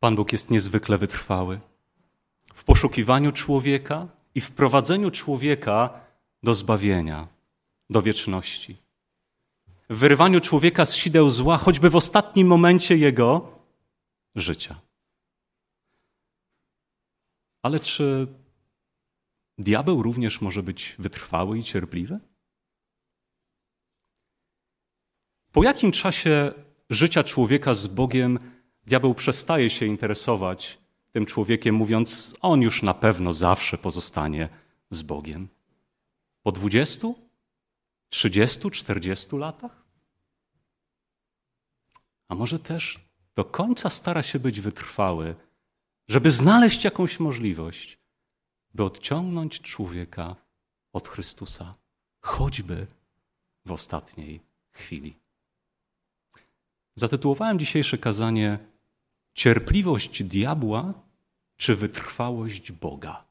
Pan Bóg jest niezwykle wytrwały w poszukiwaniu człowieka i wprowadzeniu człowieka do zbawienia, do wieczności. W wyrywaniu człowieka z sideł zła, choćby w ostatnim momencie jego życia. Ale czy diabeł również może być wytrwały i cierpliwy? Po jakim czasie życia człowieka z Bogiem diabeł przestaje się interesować tym człowiekiem, mówiąc, on już na pewno zawsze pozostanie z Bogiem? Po 20, 30, 40 latach? A może też do końca stara się być wytrwały, żeby znaleźć jakąś możliwość, by odciągnąć człowieka od Chrystusa, choćby w ostatniej chwili. Zatytułowałem dzisiejsze kazanie Cierpliwość diabła czy wytrwałość Boga?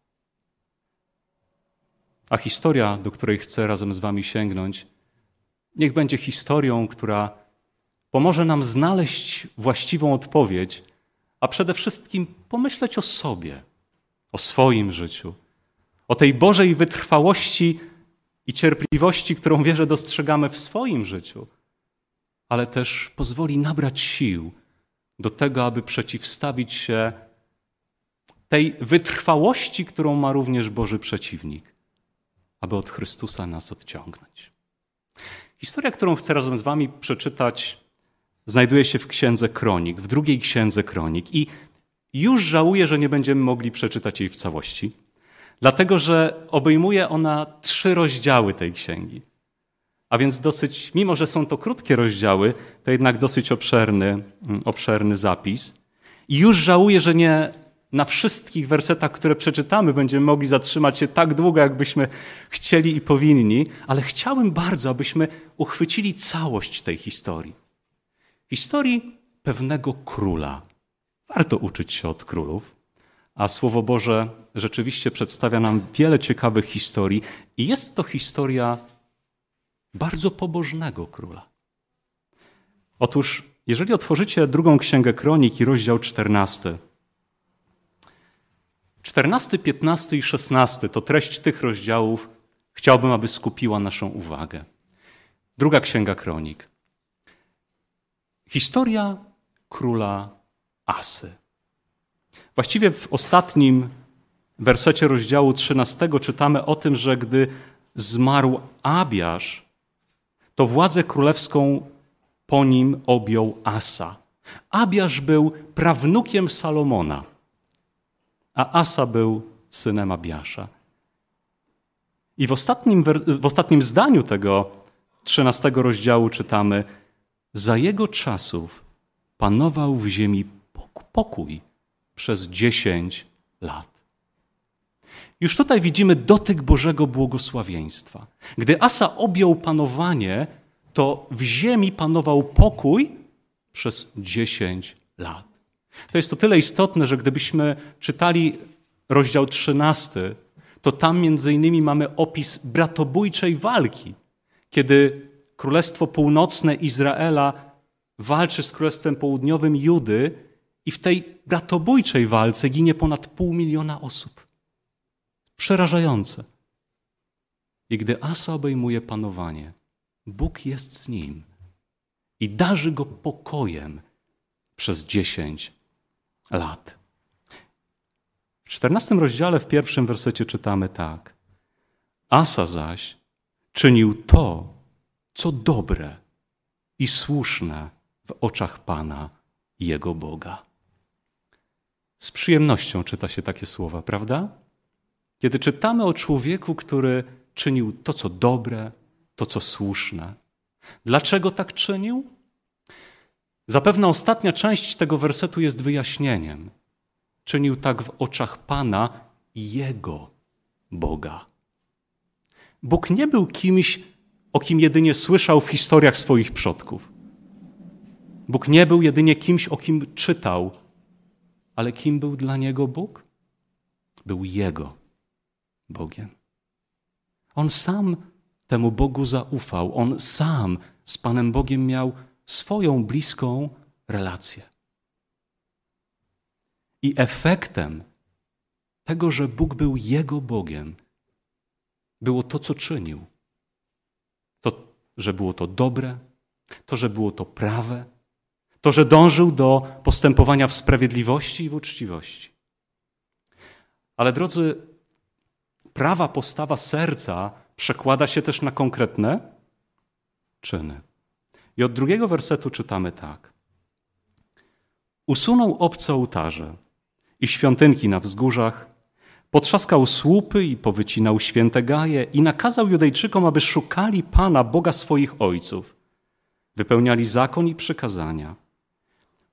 A historia, do której chcę razem z Wami sięgnąć, niech będzie historią, która pomoże nam znaleźć właściwą odpowiedź, a przede wszystkim pomyśleć o sobie, o swoim życiu, o tej Bożej wytrwałości i cierpliwości, którą wierzę dostrzegamy w swoim życiu ale też pozwoli nabrać sił do tego, aby przeciwstawić się tej wytrwałości, którą ma również Boży przeciwnik, aby od Chrystusa nas odciągnąć. Historia, którą chcę razem z Wami przeczytać, znajduje się w Księdze Kronik, w drugiej Księdze Kronik. I już żałuję, że nie będziemy mogli przeczytać jej w całości, dlatego że obejmuje ona trzy rozdziały tej księgi. A więc dosyć, mimo że są to krótkie rozdziały, to jednak dosyć obszerny, mm, obszerny zapis. I już żałuję, że nie na wszystkich wersetach, które przeczytamy, będziemy mogli zatrzymać się tak długo, jakbyśmy chcieli i powinni, ale chciałbym bardzo, abyśmy uchwycili całość tej historii. Historii pewnego króla. Warto uczyć się od królów, a Słowo Boże rzeczywiście przedstawia nam wiele ciekawych historii i jest to historia bardzo pobożnego króla. Otóż, jeżeli otworzycie drugą księgę kronik i rozdział 14, 14, 15 i 16 to treść tych rozdziałów, chciałbym, aby skupiła naszą uwagę. Druga księga kronik. Historia króla Asy. Właściwie w ostatnim wersecie rozdziału 13 czytamy o tym, że gdy zmarł Abiasz, to władzę królewską po nim objął Asa. Abiasz był prawnukiem Salomona, a Asa był synem Abiasza. I w ostatnim, w ostatnim zdaniu tego trzynastego rozdziału czytamy: Za jego czasów panował w ziemi pokój przez dziesięć lat. Już tutaj widzimy dotyk Bożego błogosławieństwa. Gdy Asa objął panowanie, to w ziemi panował pokój przez dziesięć lat. To jest to tyle istotne, że gdybyśmy czytali rozdział 13, to tam między innymi mamy opis bratobójczej walki, kiedy Królestwo Północne Izraela walczy z Królestwem Południowym Judy i w tej bratobójczej walce ginie ponad pół miliona osób. Przerażające. I gdy Asa obejmuje panowanie, Bóg jest z nim i darzy go pokojem przez dziesięć lat. W czternastym rozdziale, w pierwszym wersecie czytamy tak. Asa zaś czynił to, co dobre i słuszne w oczach Pana, jego Boga. Z przyjemnością czyta się takie słowa, prawda? Kiedy czytamy o człowieku, który czynił to, co dobre, to, co słuszne. Dlaczego tak czynił? Zapewne ostatnia część tego wersetu jest wyjaśnieniem. Czynił tak w oczach Pana i Jego Boga. Bóg nie był kimś, o kim jedynie słyszał w historiach swoich przodków. Bóg nie był jedynie kimś, o kim czytał, ale kim był dla niego Bóg? Był Jego Bogiem. On sam temu Bogu zaufał. On sam z Panem Bogiem miał swoją bliską relację. I efektem tego, że Bóg był jego Bogiem, było to, co czynił. To, że było to dobre, to, że było to prawe, to, że dążył do postępowania w sprawiedliwości i w uczciwości. Ale drodzy, prawa postawa serca przekłada się też na konkretne czyny. I od drugiego wersetu czytamy tak. Usunął obce ołtarze i świątynki na wzgórzach, potrzaskał słupy i powycinał święte gaje i nakazał Judejczykom, aby szukali Pana, Boga swoich ojców, wypełniali zakon i przykazania.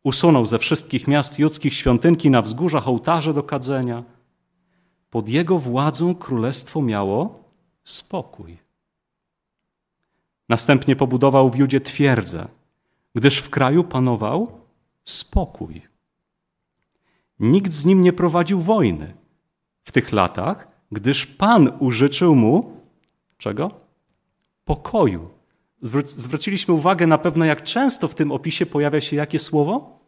Usunął ze wszystkich miast judzkich świątynki na wzgórzach ołtarze do kadzenia. Pod jego władzą królestwo miało spokój. Następnie pobudował w Judzie twierdzę, gdyż w kraju panował spokój. Nikt z nim nie prowadził wojny w tych latach, gdyż Pan użyczył mu czego? Pokoju. Zwróciliśmy uwagę na pewno, jak często w tym opisie pojawia się jakie słowo?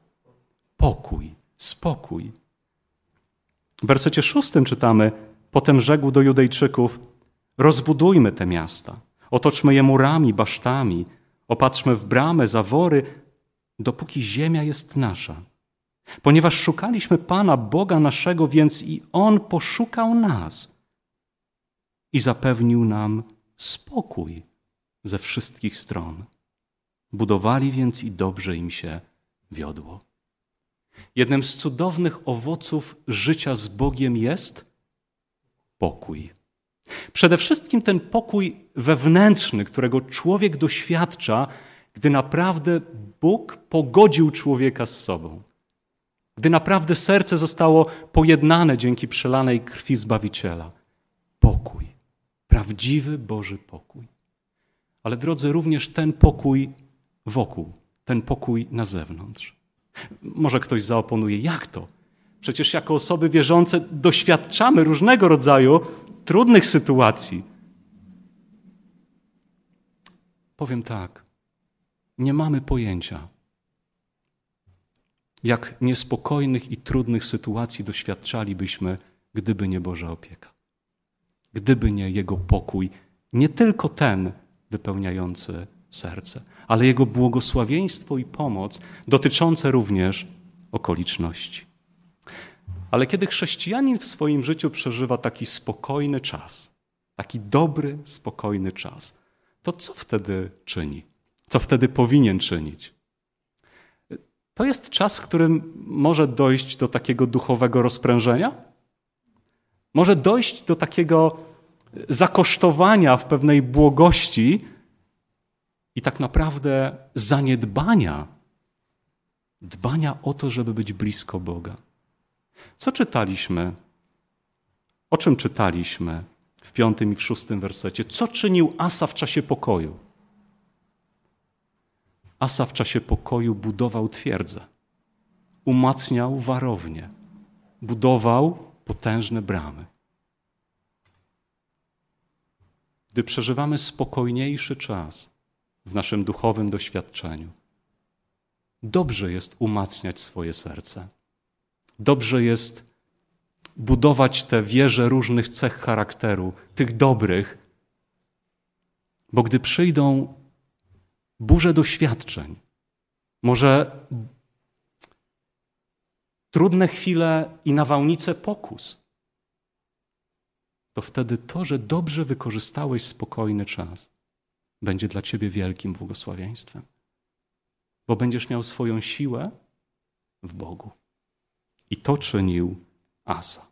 Pokój, spokój. W wersecie szóstym czytamy: Potem rzekł do Judejczyków: Rozbudujmy te miasta, otoczmy je murami, basztami, opatrzmy w bramy, zawory, dopóki ziemia jest nasza. Ponieważ szukaliśmy Pana, Boga naszego, więc i On poszukał nas i zapewnił nam spokój ze wszystkich stron. Budowali więc i dobrze im się wiodło. Jednym z cudownych owoców życia z Bogiem jest pokój. Przede wszystkim ten pokój wewnętrzny, którego człowiek doświadcza, gdy naprawdę Bóg pogodził człowieka z sobą. Gdy naprawdę serce zostało pojednane dzięki przelanej krwi Zbawiciela. Pokój. Prawdziwy Boży pokój. Ale drodzy, również ten pokój wokół, ten pokój na zewnątrz. Może ktoś zaoponuje, jak to? Przecież jako osoby wierzące doświadczamy różnego rodzaju trudnych sytuacji. Powiem tak, nie mamy pojęcia, jak niespokojnych i trudnych sytuacji doświadczalibyśmy, gdyby nie Boża opieka. Gdyby nie Jego pokój, nie tylko ten wypełniający serce, ale Jego błogosławieństwo i pomoc dotyczące również okoliczności. Ale kiedy chrześcijanin w swoim życiu przeżywa taki spokojny czas, taki dobry, spokojny czas, to co wtedy czyni? Co wtedy powinien czynić? To jest czas, w którym może dojść do takiego duchowego rozprężenia? Może dojść do takiego zakosztowania w pewnej błogości i tak naprawdę zaniedbania, dbania o to, żeby być blisko Boga. Co czytaliśmy? O czym czytaliśmy w piątym i w szóstym wersecie? Co czynił Asa w czasie pokoju? Asa w czasie pokoju budował twierdzę, umacniał warownie, budował potężne bramy. Gdy przeżywamy spokojniejszy czas w naszym duchowym doświadczeniu, dobrze jest umacniać swoje serce. Dobrze jest budować te wieże różnych cech charakteru, tych dobrych, bo gdy przyjdą burze doświadczeń, może trudne chwile i nawałnice pokus, to wtedy to, że dobrze wykorzystałeś spokojny czas, będzie dla ciebie wielkim błogosławieństwem, bo będziesz miał swoją siłę w Bogu. I to czynił Asa.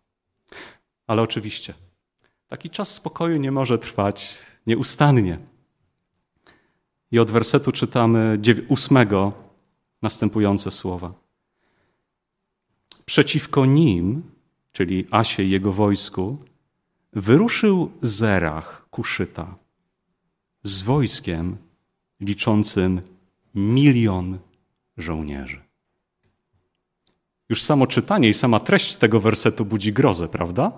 Ale oczywiście, taki czas spokoju nie może trwać nieustannie. I od wersetu czytamy ósmego następujące słowa. Przeciwko nim, czyli Asie i jego wojsku, wyruszył Zerach Kuszyta z wojskiem liczącym milion żołnierzy. Już samo czytanie i sama treść tego wersetu budzi grozę, prawda?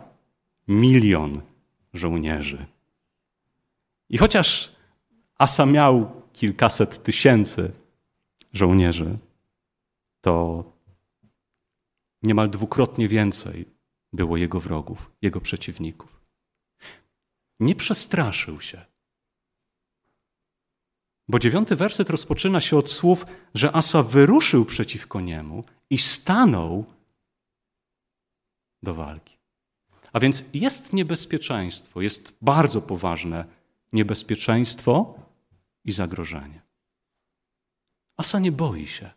Milion żołnierzy. I chociaż Asa miał kilkaset tysięcy żołnierzy, to Niemal dwukrotnie więcej było jego wrogów, jego przeciwników. Nie przestraszył się. Bo dziewiąty werset rozpoczyna się od słów, że Asa wyruszył przeciwko niemu i stanął do walki. A więc jest niebezpieczeństwo, jest bardzo poważne niebezpieczeństwo i zagrożenie. Asa nie boi się,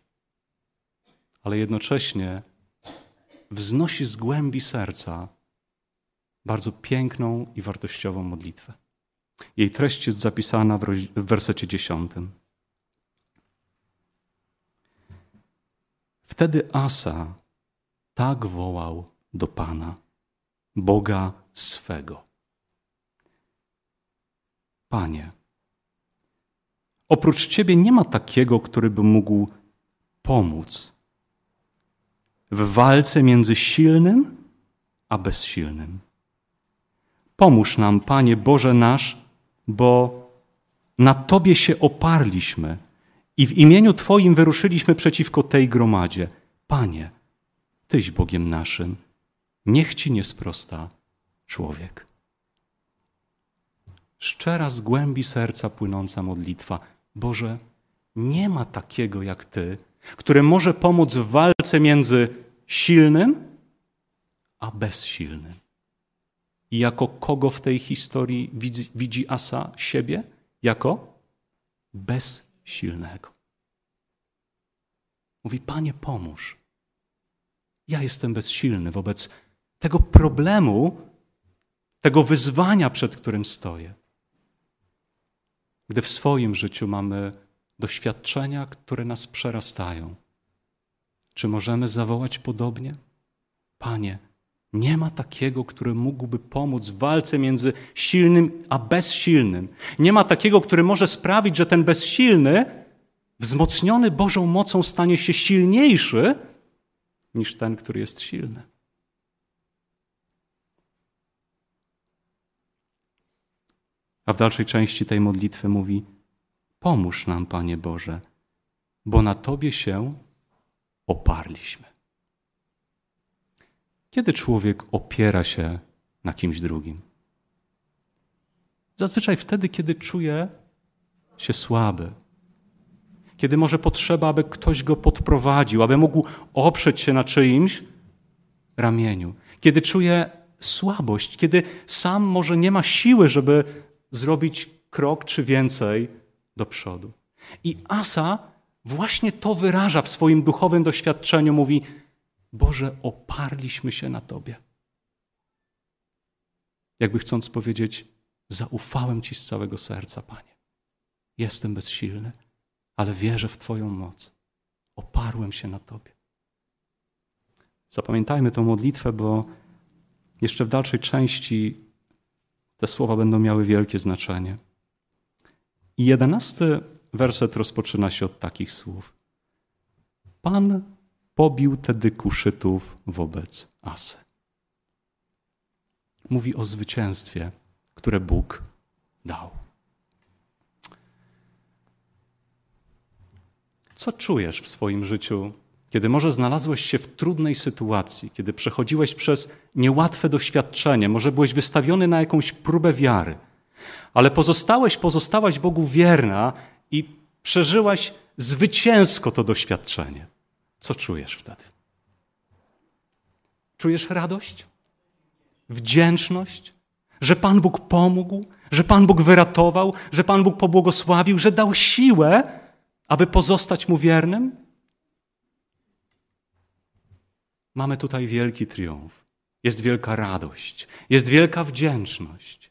ale jednocześnie wznosi z głębi serca bardzo piękną i wartościową modlitwę. Jej treść jest zapisana w, w wersecie dziesiątym. Wtedy Asa tak wołał do Pana, Boga swego. Panie, oprócz Ciebie nie ma takiego, który by mógł pomóc w walce między silnym a bezsilnym. Pomóż nam, Panie Boże nasz, bo na Tobie się oparliśmy i w imieniu Twoim wyruszyliśmy przeciwko tej gromadzie. Panie, Tyś Bogiem naszym, niech Ci nie sprosta człowiek. Szczera z głębi serca płynąca modlitwa. Boże, nie ma takiego jak Ty, które może pomóc w walce między silnym a bezsilnym. I jako kogo w tej historii widzi, widzi Asa siebie? Jako bezsilnego. Mówi: Panie, pomóż. Ja jestem bezsilny wobec tego problemu, tego wyzwania, przed którym stoję. Gdy w swoim życiu mamy doświadczenia, które nas przerastają, czy możemy zawołać podobnie? Panie, nie ma takiego, który mógłby pomóc w walce między silnym a bezsilnym. Nie ma takiego, który może sprawić, że ten bezsilny, wzmocniony Bożą mocą, stanie się silniejszy niż ten, który jest silny. A w dalszej części tej modlitwy mówi: Pomóż nam, Panie Boże, bo na Tobie się oparliśmy. Kiedy człowiek opiera się na kimś drugim? Zazwyczaj wtedy, kiedy czuje się słaby, kiedy może potrzeba, aby ktoś go podprowadził, aby mógł oprzeć się na czyimś ramieniu, kiedy czuje słabość, kiedy sam może nie ma siły, żeby zrobić krok czy więcej do przodu. I Asa właśnie to wyraża w swoim duchowym doświadczeniu. Mówi: Boże, oparliśmy się na Tobie. Jakby chcąc powiedzieć, zaufałem Ci z całego serca, Panie. Jestem bezsilny, ale wierzę w Twoją moc. Oparłem się na Tobie. Zapamiętajmy tę modlitwę, bo jeszcze w dalszej części te słowa będą miały wielkie znaczenie. I jedenasty werset rozpoczyna się od takich słów. Pan pobił tedy kuszytów wobec Asy. Mówi o zwycięstwie, które Bóg dał. Co czujesz w swoim życiu, kiedy może znalazłeś się w trudnej sytuacji, kiedy przechodziłeś przez niełatwe doświadczenie, może byłeś wystawiony na jakąś próbę wiary, ale pozostałeś, pozostałaś Bogu wierna i przeżyłaś zwycięsko to doświadczenie. Co czujesz wtedy? Czujesz radość? Wdzięczność? Że Pan Bóg pomógł, że Pan Bóg wyratował, że Pan Bóg pobłogosławił, że dał siłę, aby pozostać Mu wiernym? Mamy tutaj wielki triumf. Jest wielka radość, jest wielka wdzięczność.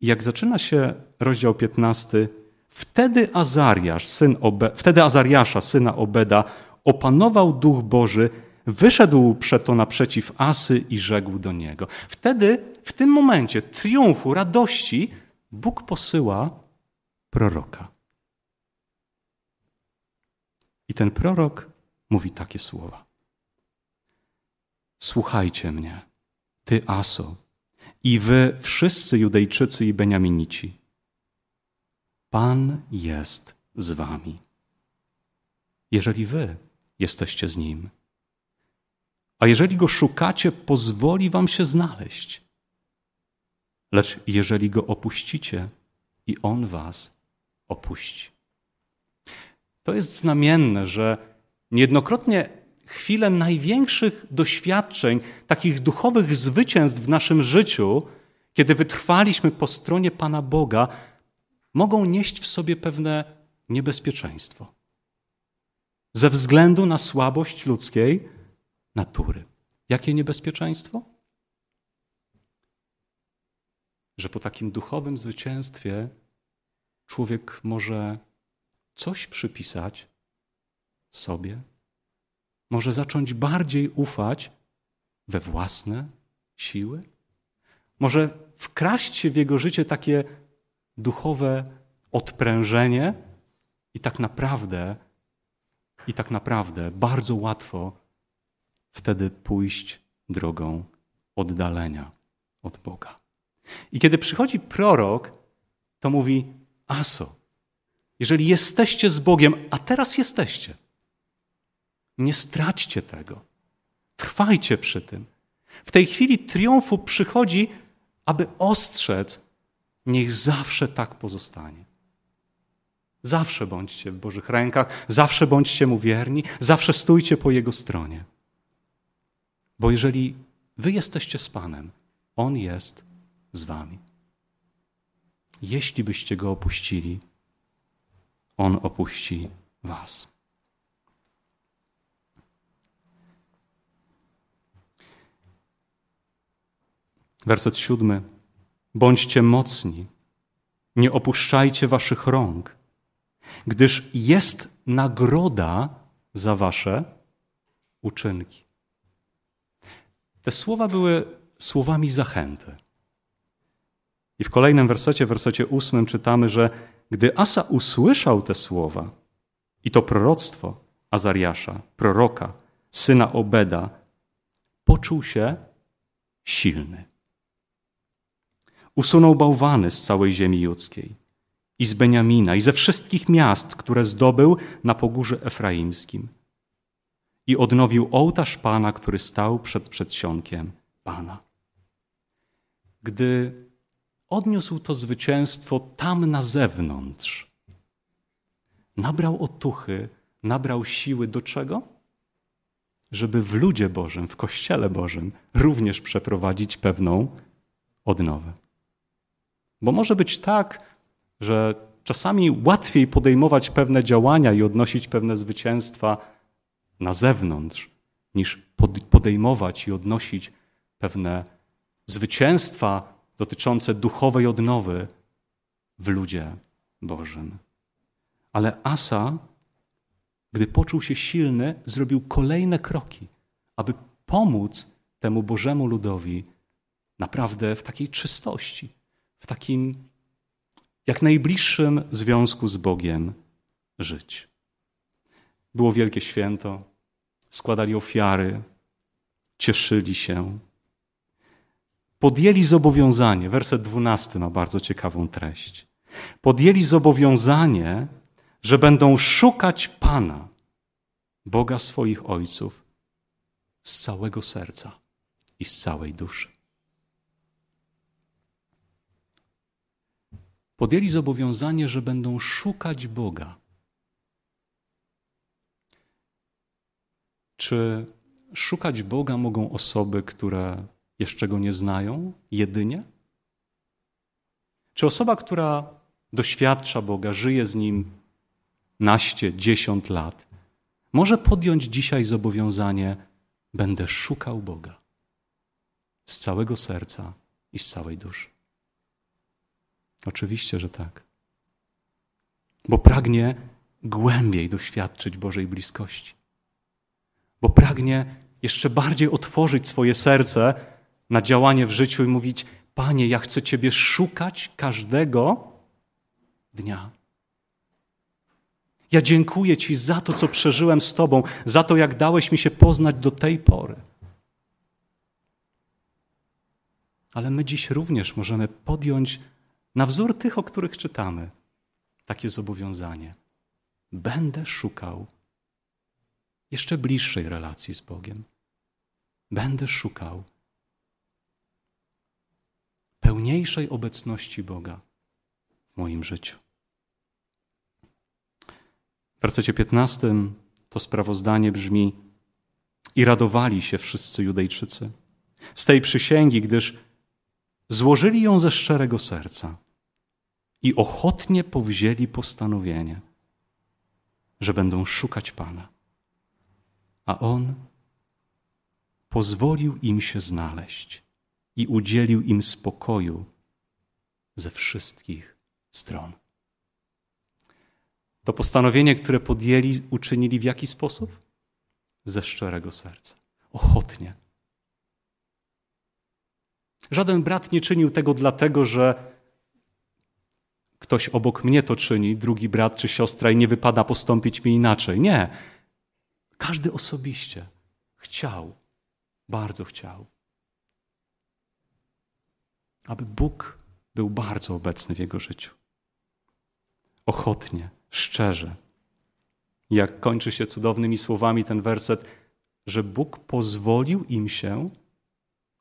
I jak zaczyna się rozdział 15, Wtedy Azariasz, syn Obe, wtedy Azariasza, syna Obeda, opanował Duch Boży, wyszedł przeto naprzeciw Asy i rzekł do niego. Wtedy, w tym momencie triumfu, radości, Bóg posyła proroka. I ten prorok mówi takie słowa. Słuchajcie mnie, ty Aso, i wy wszyscy Judejczycy i Beniaminici. Pan jest z wami. Jeżeli wy jesteście z Nim. A jeżeli Go szukacie, pozwoli Wam się znaleźć. Lecz jeżeli Go opuścicie, i On Was opuści. To jest znamienne, że niejednokrotnie chwile największych doświadczeń, takich duchowych zwycięstw w naszym życiu, kiedy wytrwaliśmy po stronie Pana Boga, mogą nieść w sobie pewne niebezpieczeństwo. Ze względu na słabość ludzkiej natury. Jakie niebezpieczeństwo? Że po takim duchowym zwycięstwie człowiek może coś przypisać sobie, może zacząć bardziej ufać we własne siły, może wkraść się w jego życie takie duchowe odprężenie i tak naprawdę, i tak naprawdę bardzo łatwo wtedy pójść drogą oddalenia od Boga. I kiedy przychodzi prorok, to mówi: Aso, jeżeli jesteście z Bogiem, a teraz jesteście, nie straćcie tego. Trwajcie przy tym. W tej chwili triumfu przychodzi, aby ostrzec, niech zawsze tak pozostanie. Zawsze bądźcie w Bożych rękach, zawsze bądźcie mu wierni, zawsze stójcie po jego stronie. Bo jeżeli wy jesteście z Panem, On jest z wami. Jeśli byście go opuścili, On opuści was. Werset siódmy. Bądźcie mocni, nie opuszczajcie waszych rąk, gdyż jest nagroda za wasze uczynki. Te słowa były słowami zachęty. I w kolejnym wersecie, w wersecie ósmym czytamy, że gdy Asa usłyszał te słowa i to proroctwo Azariasza, proroka, syna Obeda, poczuł się silny. Usunął bałwany z całej ziemi judzkiej i z Beniamina i ze wszystkich miast, które zdobył na pogórze efraimskim. I odnowił ołtarz Pana, który stał przed przedsionkiem Pana. Gdy odniósł to zwycięstwo tam na zewnątrz. Nabrał otuchy, nabrał siły do czego? Żeby w ludzie Bożym, w Kościele Bożym również przeprowadzić pewną odnowę. Bo może być tak, że czasami łatwiej podejmować pewne działania i odnosić pewne zwycięstwa na zewnątrz, niż podejmować i odnosić pewne zwycięstwa dotyczące duchowej odnowy w ludzie Bożym. Ale Asa, gdy poczuł się silny, zrobił kolejne kroki, aby pomóc temu Bożemu ludowi naprawdę w takiej czystości, w takim jak najbliższym związku z Bogiem żyć. Było wielkie święto, składali ofiary, cieszyli się, podjęli zobowiązanie, werset 12 ma bardzo ciekawą treść. Podjęli zobowiązanie, że będą szukać Pana, Boga swoich ojców, z całego serca i z całej duszy. Podjęli zobowiązanie, że będą szukać Boga. Czy szukać Boga mogą osoby, które jeszcze go nie znają jedynie? Czy osoba, która doświadcza Boga, żyje z nim naście, dziesiąt lat, może podjąć dzisiaj zobowiązanie: Będę szukał Boga z całego serca i z całej duszy? Oczywiście, że tak. Bo pragnie głębiej doświadczyć Bożej bliskości. Bo pragnie jeszcze bardziej otworzyć swoje serce na działanie w życiu i mówić: Panie, ja chcę Ciebie szukać każdego dnia. Ja dziękuję Ci za to, co przeżyłem z Tobą, za to, jak dałeś mi się poznać do tej pory. Ale my dziś również możemy podjąć, na wzór tych, o których czytamy, takie zobowiązanie. Będę szukał jeszcze bliższej relacji z Bogiem. Będę szukał pełniejszej obecności Boga w moim życiu. W wersecie 15 to sprawozdanie brzmi: I radowali się wszyscy Judejczycy z tej przysięgi, gdyż złożyli ją ze szczerego serca i ochotnie powzięli postanowienie, że będą szukać Pana. A On pozwolił im się znaleźć i udzielił im spokoju ze wszystkich stron. To postanowienie, które podjęli, uczynili w jaki sposób? Ze szczerego serca, ochotnie. Żaden brat nie czynił tego dlatego, że ktoś obok mnie to czyni, drugi brat czy siostra, i nie wypada postąpić mi inaczej. Nie. Każdy osobiście chciał, bardzo chciał, aby Bóg był bardzo obecny w jego życiu. Ochotnie, szczerze. Jak kończy się cudownymi słowami ten werset, że Bóg pozwolił im się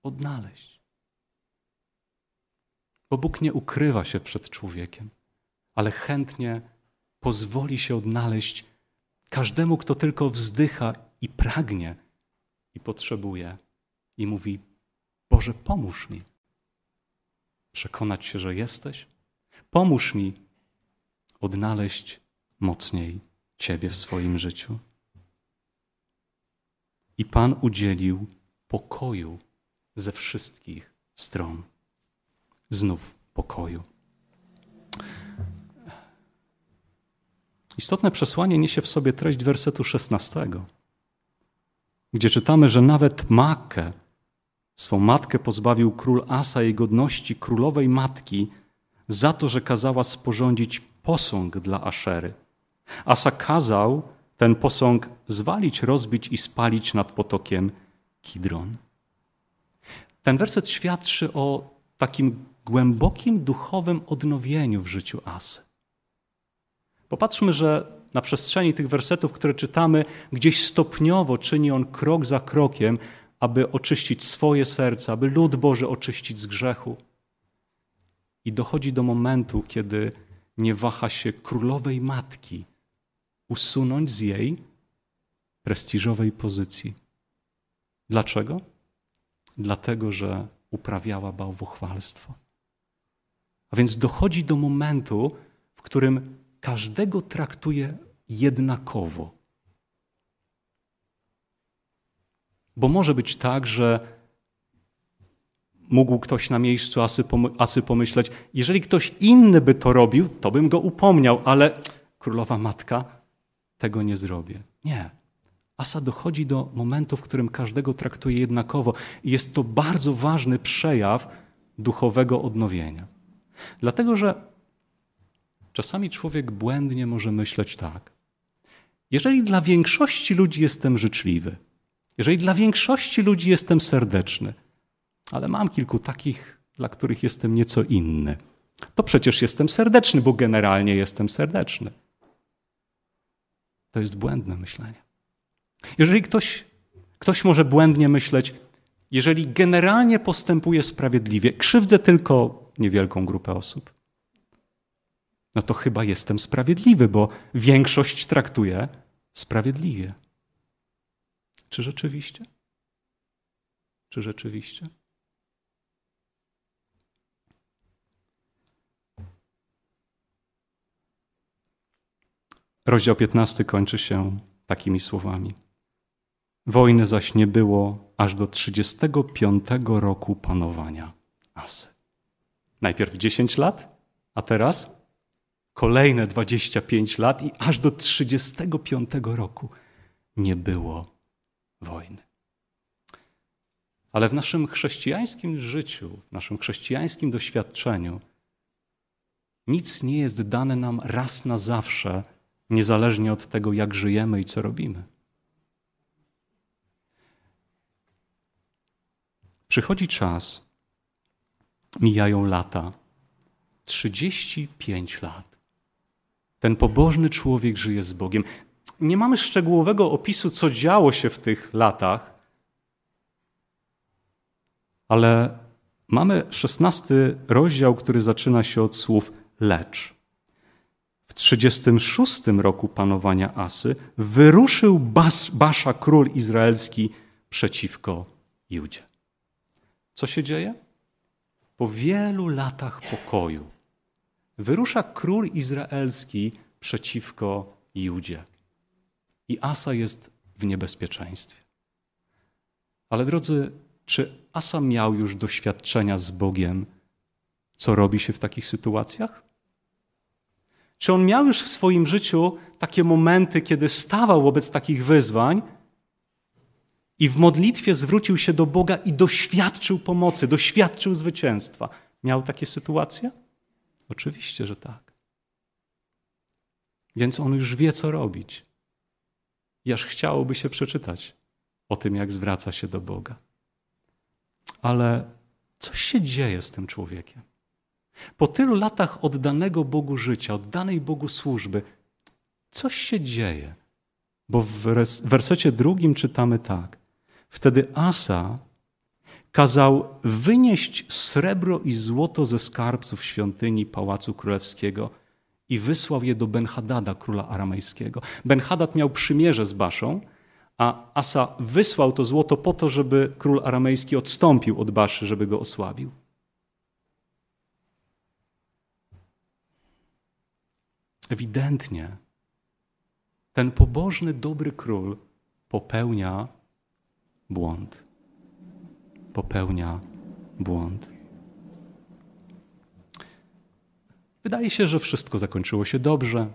odnaleźć. Bo Bóg nie ukrywa się przed człowiekiem, ale chętnie pozwoli się odnaleźć każdemu, kto tylko wzdycha i pragnie i potrzebuje i mówi: Boże, pomóż mi przekonać się, że jesteś. Pomóż mi odnaleźć mocniej Ciebie w swoim życiu. I Pan udzielił pokoju ze wszystkich stron. Znów pokoju. Istotne przesłanie niesie w sobie treść wersetu 16, gdzie czytamy, że nawet Makę, swą matkę pozbawił król Asa jej godności królowej matki za to, że kazała sporządzić posąg dla Aszery. Asa kazał ten posąg zwalić, rozbić i spalić nad potokiem Kidron. Ten werset świadczy o takim głębokim duchowym odnowieniu w życiu Asy. Popatrzmy, że na przestrzeni tych wersetów, które czytamy, gdzieś stopniowo czyni on krok za krokiem, aby oczyścić swoje serce, aby lud Boży oczyścić z grzechu. I dochodzi do momentu, kiedy nie waha się królowej matki usunąć z jej prestiżowej pozycji. Dlaczego? Dlatego, że uprawiała bałwochwalstwo. Więc dochodzi do momentu, w którym każdego traktuje jednakowo. Bo może być tak, że mógł ktoś na miejscu Asy pomyśleć, jeżeli ktoś inny by to robił, to bym go upomniał, ale królowa matka tego nie zrobię. Nie. Asa dochodzi do momentu, w którym każdego traktuje jednakowo i jest to bardzo ważny przejaw duchowego odnowienia. Dlatego, że Czasami człowiek błędnie może myśleć tak. Jeżeli dla większości ludzi jestem życzliwy, jeżeli dla większości ludzi jestem serdeczny, ale mam kilku takich, dla których jestem nieco inny, to przecież jestem serdeczny, bo generalnie jestem serdeczny. To jest błędne myślenie. Jeżeli ktoś, ktoś może błędnie myśleć, jeżeli generalnie postępuję sprawiedliwie, krzywdzę tylko niewielką grupę osób, no to chyba jestem sprawiedliwy, bo większość traktuje sprawiedliwie. Czy rzeczywiście? Czy rzeczywiście? Rozdział 15 kończy się takimi słowami. Wojny zaś nie było aż do 35 roku panowania Asy. Najpierw 10 lat, a teraz kolejne 25 lat i aż do 35 roku nie było wojny. Ale w naszym chrześcijańskim życiu, w naszym chrześcijańskim doświadczeniu, nic nie jest dane nam raz na zawsze, niezależnie od tego, jak żyjemy i co robimy. Przychodzi czas, mijają lata, 35 lat. Ten pobożny człowiek żyje z Bogiem. nie mamy szczegółowego opisu, co działo się w tych latach, ale mamy szesnasty rozdział, który zaczyna się od słów lecz. W 36 roku panowania Asy wyruszył Bas, Basza, król izraelski, przeciwko Judzie. Co się dzieje? Po wielu latach pokoju wyrusza król izraelski przeciwko Judzie. I Asa jest w niebezpieczeństwie. Ale drodzy, czy Asa miał już doświadczenia z Bogiem, co robi się w takich sytuacjach? Czy on miał już w swoim życiu takie momenty, kiedy stawał wobec takich wyzwań i w modlitwie zwrócił się do Boga i doświadczył pomocy, doświadczył zwycięstwa? Miał takie sytuacje? Oczywiście, że tak. Więc on już wie, co robić. I aż chciałoby się przeczytać o tym, jak zwraca się do Boga. Ale coś się dzieje z tym człowiekiem. Po tylu latach oddanego Bogu życia, oddanej Bogu służby, coś się dzieje. Bo w wersecie drugim czytamy tak. Wtedy Asa kazał wynieść srebro i złoto ze skarbców świątyni Pałacu Królewskiego i wysłał je do Benhadada, króla aramejskiego. Benhadad miał przymierze z Baszą, a Asa wysłał to złoto po to, żeby król aramejski odstąpił od Baszy, żeby go osłabił. Ewidentnie ten pobożny, dobry król popełnia błąd. Popełnia błąd. Wydaje się, że wszystko zakończyło się dobrze.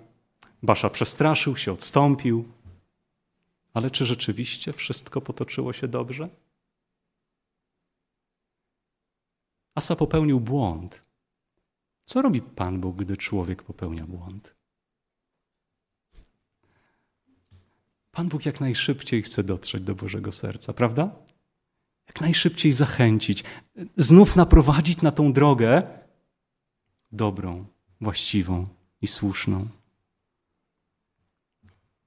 Basza przestraszył się, odstąpił. Ale czy rzeczywiście wszystko potoczyło się dobrze? Asa popełnił błąd. Co robi Pan Bóg, gdy człowiek popełnia błąd? Pan Bóg jak najszybciej chce dotrzeć do Bożego serca, prawda? Jak najszybciej zachęcić, znów naprowadzić na tą drogę dobrą, właściwą i słuszną.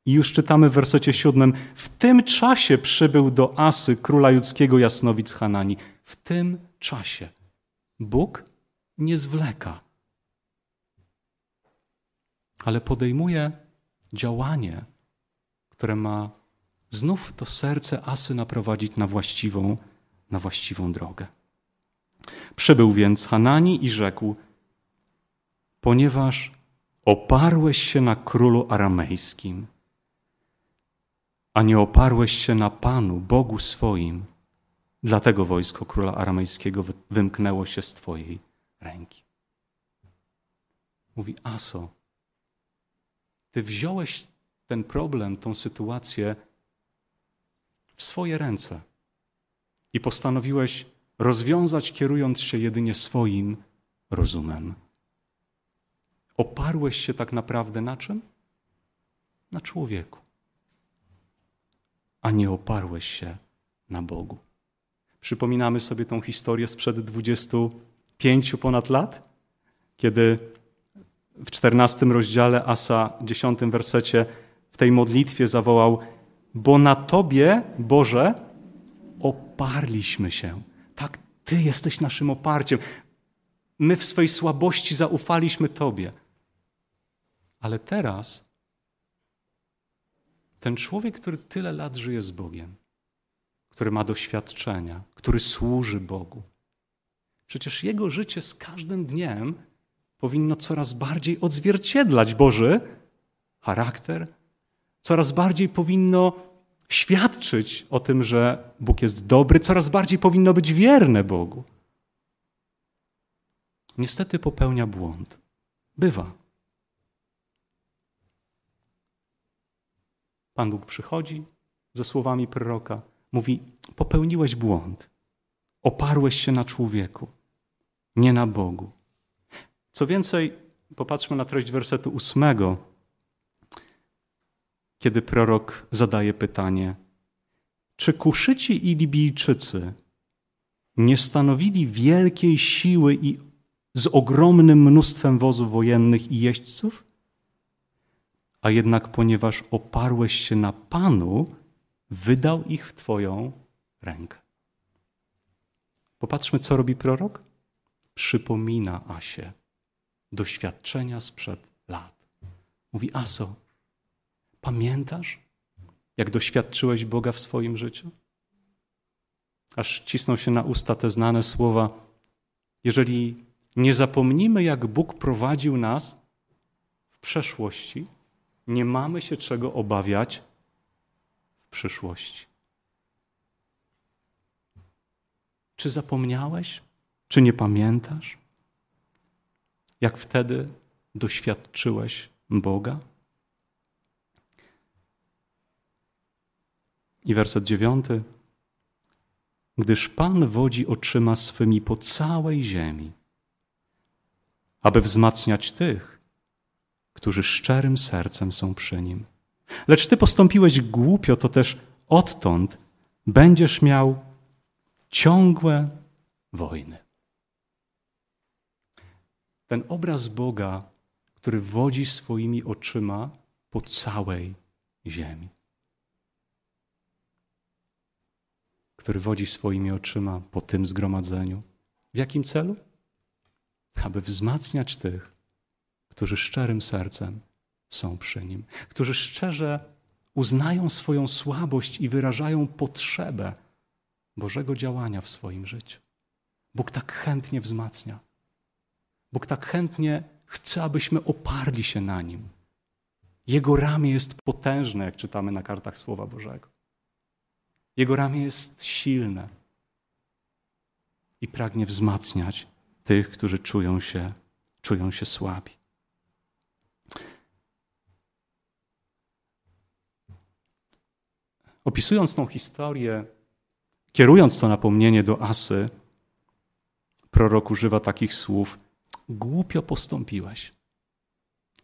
I już czytamy w wersecie siódmym: W tym czasie przybył do Asy, króla judzkiego Jasnowic Hanani. W tym czasie. Bóg nie zwleka, ale podejmuje działanie, które ma znów to serce Asy naprowadzić na właściwą, na właściwą drogę. Przybył więc Hanani i rzekł: Ponieważ oparłeś się na królu aramejskim, a nie oparłeś się na Panu, Bogu swoim, dlatego wojsko króla aramejskiego wymknęło się z Twojej ręki. Mówi Aso, Ty wziąłeś ten problem, tą sytuację w swoje ręce i postanowiłeś rozwiązać, kierując się jedynie swoim rozumem. Oparłeś się tak naprawdę na czym? Na człowieku, a nie oparłeś się na Bogu. Przypominamy sobie tą historię sprzed 25 ponad lat, kiedy w 14 rozdziale Asa, 10 wersecie w tej modlitwie zawołał: Bo na Tobie, Boże, oparliśmy się. Tak, Ty jesteś naszym oparciem. My w swej słabości zaufaliśmy Tobie. Ale teraz ten człowiek, który tyle lat żyje z Bogiem, który ma doświadczenia, który służy Bogu, przecież jego życie z każdym dniem powinno coraz bardziej odzwierciedlać Boży charakter, coraz bardziej powinno świadczyć o tym, że Bóg jest dobry, coraz bardziej powinno być wierne Bogu. Niestety popełnia błąd. Bywa. Pan Bóg przychodzi ze słowami proroka, mówi: Popełniłeś błąd. Oparłeś się na człowieku, nie na Bogu. Co więcej, popatrzmy na treść wersetu ósmego kiedy prorok zadaje pytanie: Czy Kuszyci i Libijczycy nie stanowili wielkiej siły i z ogromnym mnóstwem wozów wojennych i jeźdźców? a jednak ponieważ oparłeś się na Panu, wydał ich w Twoją rękę. Popatrzmy, co robi prorok. Przypomina Asie doświadczenia sprzed lat. Mówi: Aso, pamiętasz, jak doświadczyłeś Boga w swoim życiu? Aż cisną się na usta te znane słowa. Jeżeli nie zapomnimy, jak Bóg prowadził nas w przeszłości, nie mamy się czego obawiać w przyszłości. Czy zapomniałeś? Czy nie pamiętasz? Jak wtedy doświadczyłeś Boga? I werset dziewiąty. Gdyż Pan wodzi oczyma swymi po całej ziemi, aby wzmacniać tych, którzy szczerym sercem są przy Nim. Lecz Ty postąpiłeś głupio, to też odtąd będziesz miał ciągłe wojny. Ten obraz Boga, który wodzi swoimi oczyma po całej ziemi. Który wodzi swoimi oczyma po tym zgromadzeniu. W jakim celu? Aby wzmacniać tych, którzy szczerym sercem są przy Nim, którzy szczerze uznają swoją słabość i wyrażają potrzebę Bożego działania w swoim życiu. Bóg tak chętnie wzmacnia. Bóg tak chętnie chce, abyśmy oparli się na Nim. Jego ramię jest potężne, jak czytamy na kartach Słowa Bożego. Jego ramię jest silne i pragnie wzmacniać tych, którzy czują się, czują się słabi. Opisując tą historię, kierując to napomnienie do Asy, prorok używa takich słów: Głupio postąpiłeś.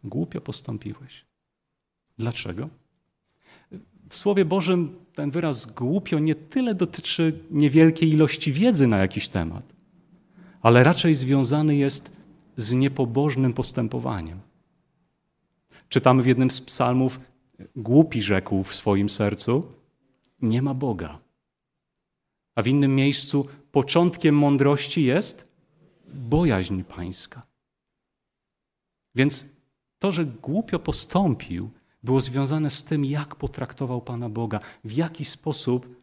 Głupio postąpiłeś. Dlaczego? W Słowie Bożym ten wyraz głupio nie tyle dotyczy niewielkiej ilości wiedzy na jakiś temat, ale raczej związany jest z niepobożnym postępowaniem. Czytamy w jednym z psalmów: Głupi rzekł w swoim sercu: Nie ma Boga. A w innym miejscu początkiem mądrości jest bojaźń pańska. Więc to, że głupio postąpił, było związane z tym, jak potraktował Pana Boga, w jaki sposób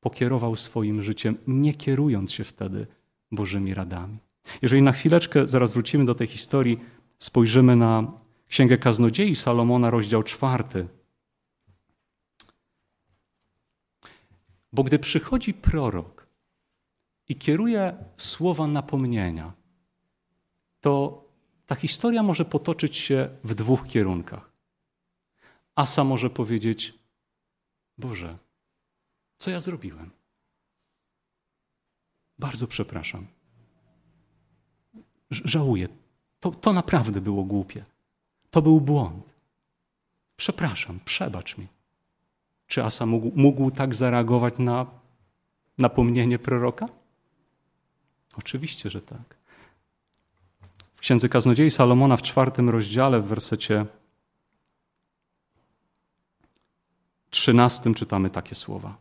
pokierował swoim życiem, nie kierując się wtedy Bożymi radami. Jeżeli na chwileczkę, zaraz wrócimy do tej historii, spojrzymy na Księgę Kaznodziei Salomona, rozdział czwarty. Bo gdy przychodzi prorok i kieruje słowa napomnienia, to ta historia może potoczyć się w dwóch kierunkach. Asa może powiedzieć: Boże, co ja zrobiłem? Bardzo przepraszam. Żałuję. To, to naprawdę było głupie. To był błąd. Przepraszam, przebacz mi. Czy Asa mógł, mógł tak zareagować na napomnienie proroka? Oczywiście, że tak. W Księdze Kaznodziei Salomona w czwartym rozdziale, w wersecie trzynastym czytamy takie słowa.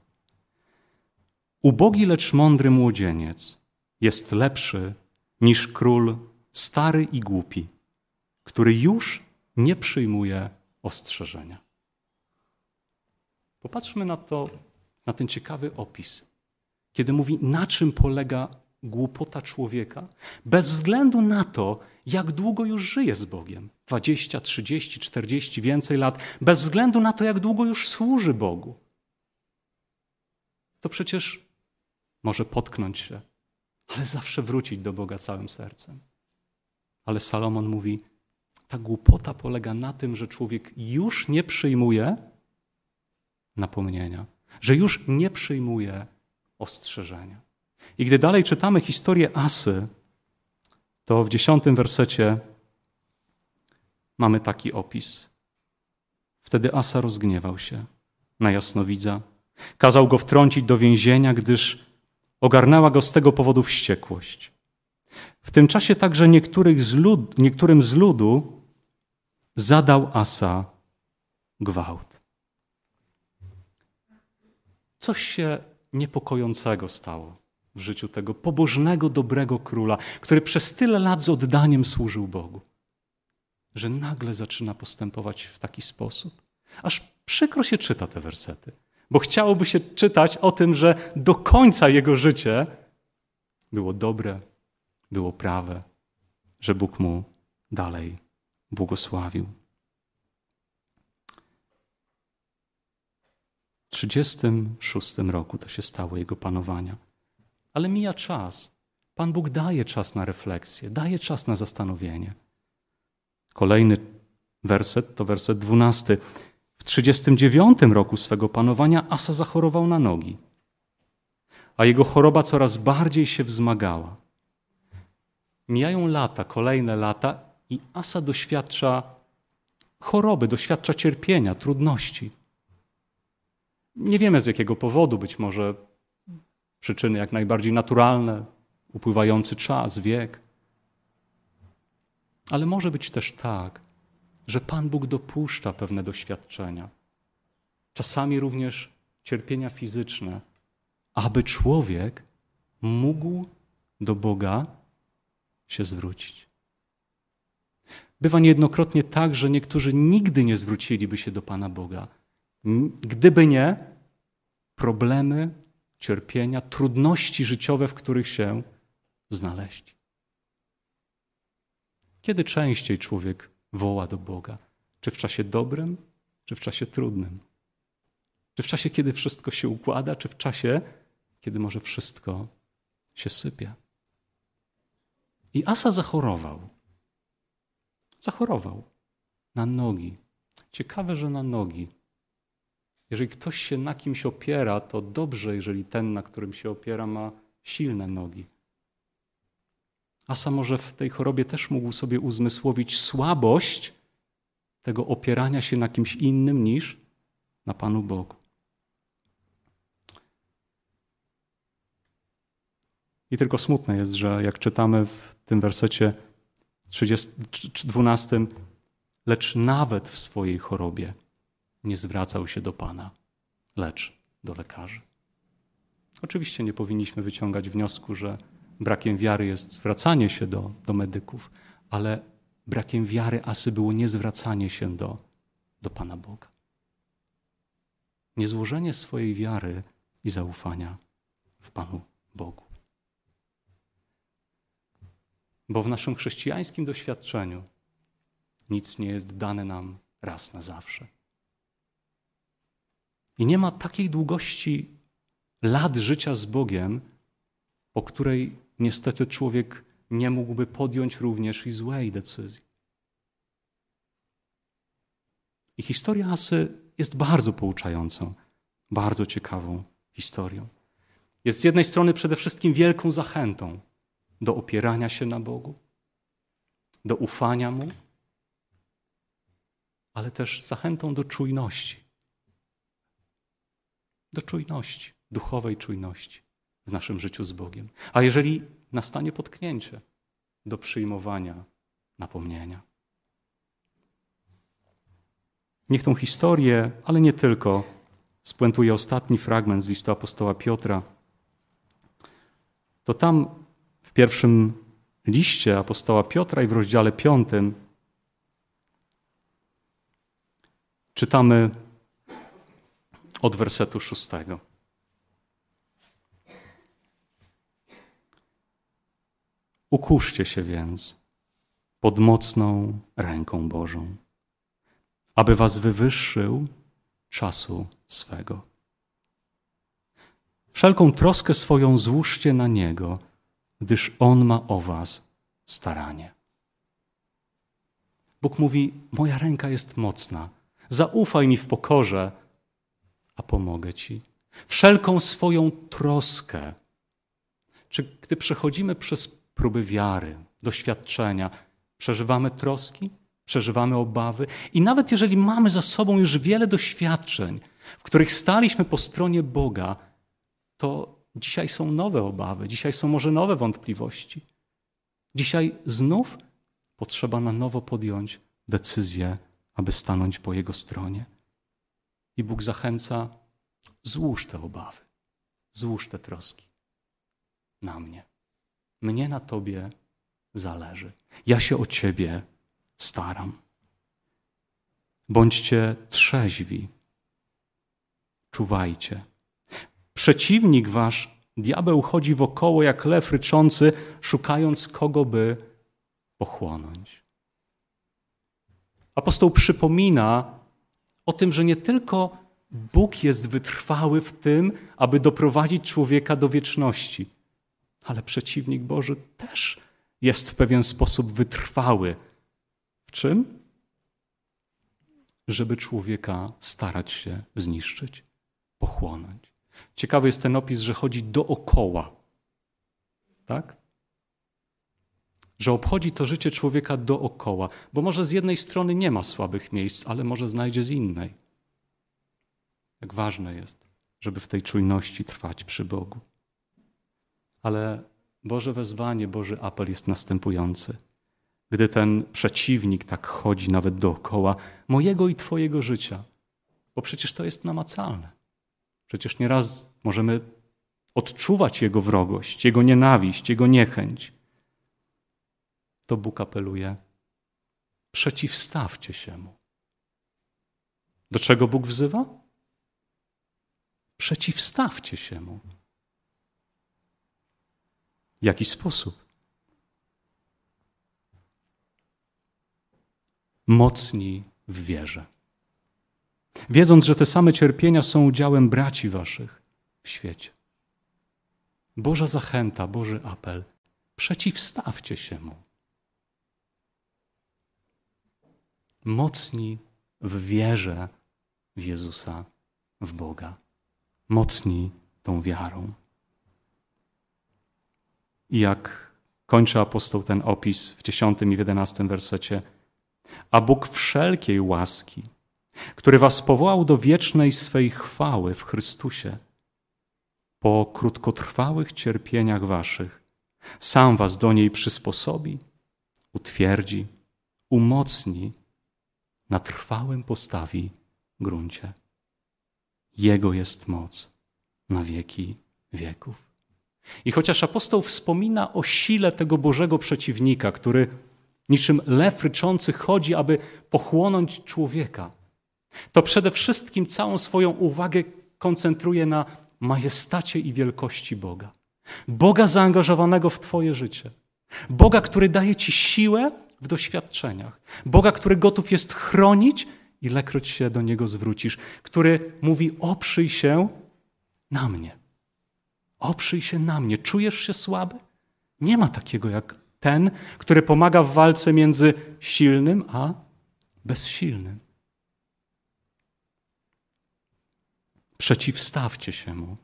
Ubogi, lecz mądry młodzieniec jest lepszy niż król stary i głupi, który już nie przyjmuje ostrzeżenia. Popatrzmy na to, na ten ciekawy opis, kiedy mówi, na czym polega głupota człowieka, bez względu na to, jak długo już żyje z Bogiem 20, 30, 40, więcej lat bez względu na to, jak długo już służy Bogu. To przecież może potknąć się, ale zawsze wrócić do Boga całym sercem. Ale Salomon mówi, ta głupota polega na tym, że człowiek już nie przyjmuje napomnienia, że już nie przyjmuje ostrzeżenia. I gdy dalej czytamy historię Asy, to w dziesiątym wersecie mamy taki opis. Wtedy Asa rozgniewał się na jasnowidza. Kazał go wtrącić do więzienia, gdyż ogarnęła go z tego powodu wściekłość. W tym czasie także z lud, niektórym z ludu zadał Asa gwałt. Coś się niepokojącego stało w życiu tego pobożnego, dobrego króla, który przez tyle lat z oddaniem służył Bogu, że nagle zaczyna postępować w taki sposób. Aż przykro się czyta te wersety, bo chciałoby się czytać o tym, że do końca jego życie było dobre, było prawe, że Bóg mu dalej błogosławił. W 36 roku to się stało jego panowania. Ale mija czas. Pan Bóg daje czas na refleksję, daje czas na zastanowienie. Kolejny werset to werset 12. W 39 roku swego panowania Asa zachorował na nogi, a jego choroba coraz bardziej się wzmagała. Mijają lata, kolejne lata, i Asa doświadcza choroby, doświadcza cierpienia, trudności. Nie wiemy z jakiego powodu, być może przyczyny jak najbardziej naturalne, upływający czas, wiek. Ale może być też tak, że Pan Bóg dopuszcza pewne doświadczenia, czasami również cierpienia fizyczne, aby człowiek mógł do Boga się zwrócić. Bywa niejednokrotnie tak, że niektórzy nigdy nie zwróciliby się do Pana Boga, gdyby nie problemy, cierpienia, trudności życiowe, w których się znaleźli. Kiedy częściej człowiek woła do Boga? Czy w czasie dobrym, czy w czasie trudnym? Czy w czasie, kiedy wszystko się układa, czy w czasie, kiedy może wszystko się sypie? I Asa zachorował. Zachorował na nogi. Ciekawe, że na nogi. Jeżeli ktoś się na kimś opiera, to dobrze, jeżeli ten, na którym się opiera, ma silne nogi. Asa może w tej chorobie też mógł sobie uzmysłowić słabość tego opierania się na kimś innym niż na Panu Bogu. I tylko smutne jest, że jak czytamy w tym wersecie 30, 12, lecz nawet w swojej chorobie nie zwracał się do Pana, lecz do lekarzy. Oczywiście nie powinniśmy wyciągać wniosku, że brakiem wiary jest zwracanie się do, do medyków, ale brakiem wiary Asy było niezwracanie się do, do Pana Boga. Niezłożenie swojej wiary i zaufania w Panu Bogu. Bo w naszym chrześcijańskim doświadczeniu nic nie jest dane nam raz na zawsze. I nie ma takiej długości lat życia z Bogiem, o której niestety człowiek nie mógłby podjąć również i złej decyzji. I historia Asy jest bardzo pouczającą, bardzo ciekawą historią. Jest z jednej strony przede wszystkim wielką zachętą do opierania się na Bogu, do ufania Mu, ale też zachętą do czujności. Do czujności, duchowej czujności w naszym życiu z Bogiem. A jeżeli nastanie potknięcie, do przyjmowania napomnienia. Niech tą historię, ale nie tylko, spuentuje ostatni fragment z listu apostoła Piotra. To tam w pierwszym liście apostoła Piotra i w rozdziale piątym czytamy od wersetu szóstego. Ukuszcie się więc pod mocną ręką Bożą, aby was wywyższył czasu swego. Wszelką troskę swoją złóżcie na Niego, gdyż On ma o was staranie. Bóg mówi: Moja ręka jest mocna, zaufaj mi w pokorze, a pomogę ci. Wszelką swoją troskę. Czy gdy przechodzimy przez próby wiary, doświadczenia. Przeżywamy troski, przeżywamy obawy i nawet jeżeli mamy za sobą już wiele doświadczeń, w których staliśmy po stronie Boga, to dzisiaj są nowe obawy, dzisiaj są może nowe wątpliwości. Dzisiaj znów potrzeba na nowo podjąć decyzję, aby stanąć po Jego stronie. I Bóg zachęca: złóż te obawy, złóż te troski na mnie. Mnie na Tobie zależy. Ja się o Ciebie staram. Bądźcie trzeźwi, czuwajcie. Przeciwnik wasz, diabeł, chodzi wokoło jak lew ryczący, szukając kogo by pochłonąć. Apostoł przypomina o tym, że nie tylko Bóg jest wytrwały w tym, aby doprowadzić człowieka do wieczności, ale przeciwnik Boży też jest w pewien sposób wytrwały. W czym? Żeby człowieka starać się zniszczyć, pochłonąć. Ciekawy jest ten opis, że chodzi dookoła. Tak? Że obchodzi to życie człowieka dookoła, bo może z jednej strony nie ma słabych miejsc, ale może znajdzie z innej. Jak ważne jest, żeby w tej czujności trwać przy Bogu. Ale Boże wezwanie, Boży apel jest następujący. Gdy ten przeciwnik tak chodzi nawet dookoła mojego i Twojego życia, bo przecież to jest namacalne. Przecież nieraz możemy odczuwać Jego wrogość, Jego nienawiść, Jego niechęć. To Bóg apeluje: przeciwstawcie się Mu. Do czego Bóg wzywa? Przeciwstawcie się Mu. W jaki sposób? Mocni w wierze. Wiedząc, że te same cierpienia są udziałem braci waszych w świecie. Boża zachęta, Boży apel. Przeciwstawcie się mu. Mocni w wierze w Jezusa, w Boga. Mocni tą wiarą. I jak kończy apostoł ten opis w 10 i 11 wersecie, a Bóg wszelkiej łaski, który was powołał do wiecznej swej chwały w Chrystusie, po krótkotrwałych cierpieniach waszych, sam was do niej przysposobi, utwierdzi, umocni, na trwałym postawi gruncie. Jego jest moc na wieki wieków. I chociaż apostoł wspomina o sile tego Bożego przeciwnika, który niczym lew ryczący chodzi, aby pochłonąć człowieka, to przede wszystkim całą swoją uwagę koncentruje na majestacie i wielkości Boga. Boga zaangażowanego w Twoje życie. Boga, który daje Ci siłę w doświadczeniach. Boga, który gotów jest chronić, ilekroć się do Niego zwrócisz. Który mówi: oprzyj się na mnie. Oprzyj się na mnie. Czujesz się słaby? Nie ma takiego jak ten, który pomaga w walce między silnym a bezsilnym. Przeciwstawcie się mu,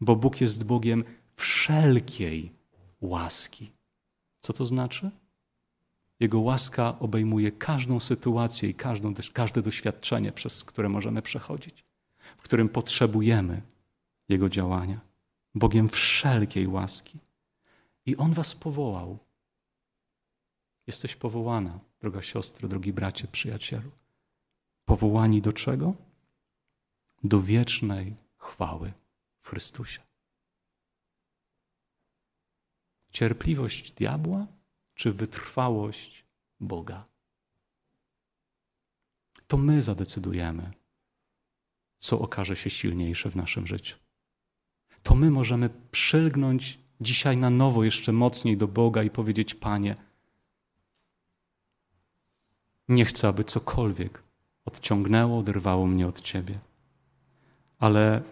bo Bóg jest Bogiem wszelkiej łaski. Co to znaczy? Jego łaska obejmuje każdą sytuację i każdą, każde doświadczenie, przez które możemy przechodzić, w którym potrzebujemy Jego działania. Bogiem wszelkiej łaski. I On was powołał. Jesteś powołana, droga siostro, drogi bracie, przyjacielu. Powołani do czego? Do wiecznej chwały w Chrystusie. Cierpliwość diabła czy wytrwałość Boga? To my zadecydujemy, co okaże się silniejsze w naszym życiu to my możemy przylgnąć dzisiaj na nowo jeszcze mocniej do Boga i powiedzieć: Panie, nie chcę, aby cokolwiek odciągnęło, oderwało mnie od Ciebie, ale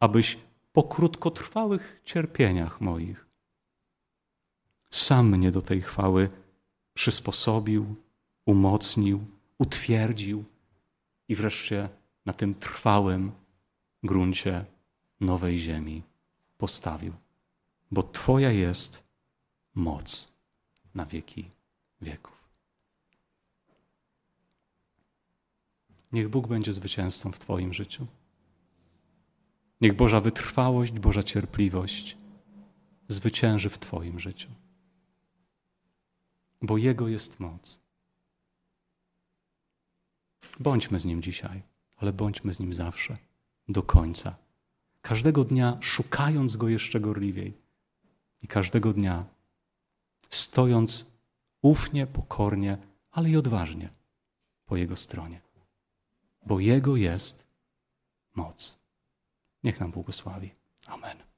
abyś po krótkotrwałych cierpieniach moich sam mnie do tej chwały przysposobił, umocnił, utwierdził i wreszcie na tym trwałym gruncie nowej ziemi postawił, bo Twoja jest moc na wieki wieków. Niech Bóg będzie zwycięzcą w Twoim życiu. Niech Boża wytrwałość, Boża cierpliwość zwycięży w Twoim życiu. Bo Jego jest moc. Bądźmy z Nim dzisiaj. ale bądźmy z Nim zawsze, do końca. Każdego dnia szukając Go jeszcze gorliwiej i każdego dnia stojąc ufnie, pokornie, ale i odważnie po Jego stronie. Bo Jego jest moc. Niech nam błogosławi. Amen.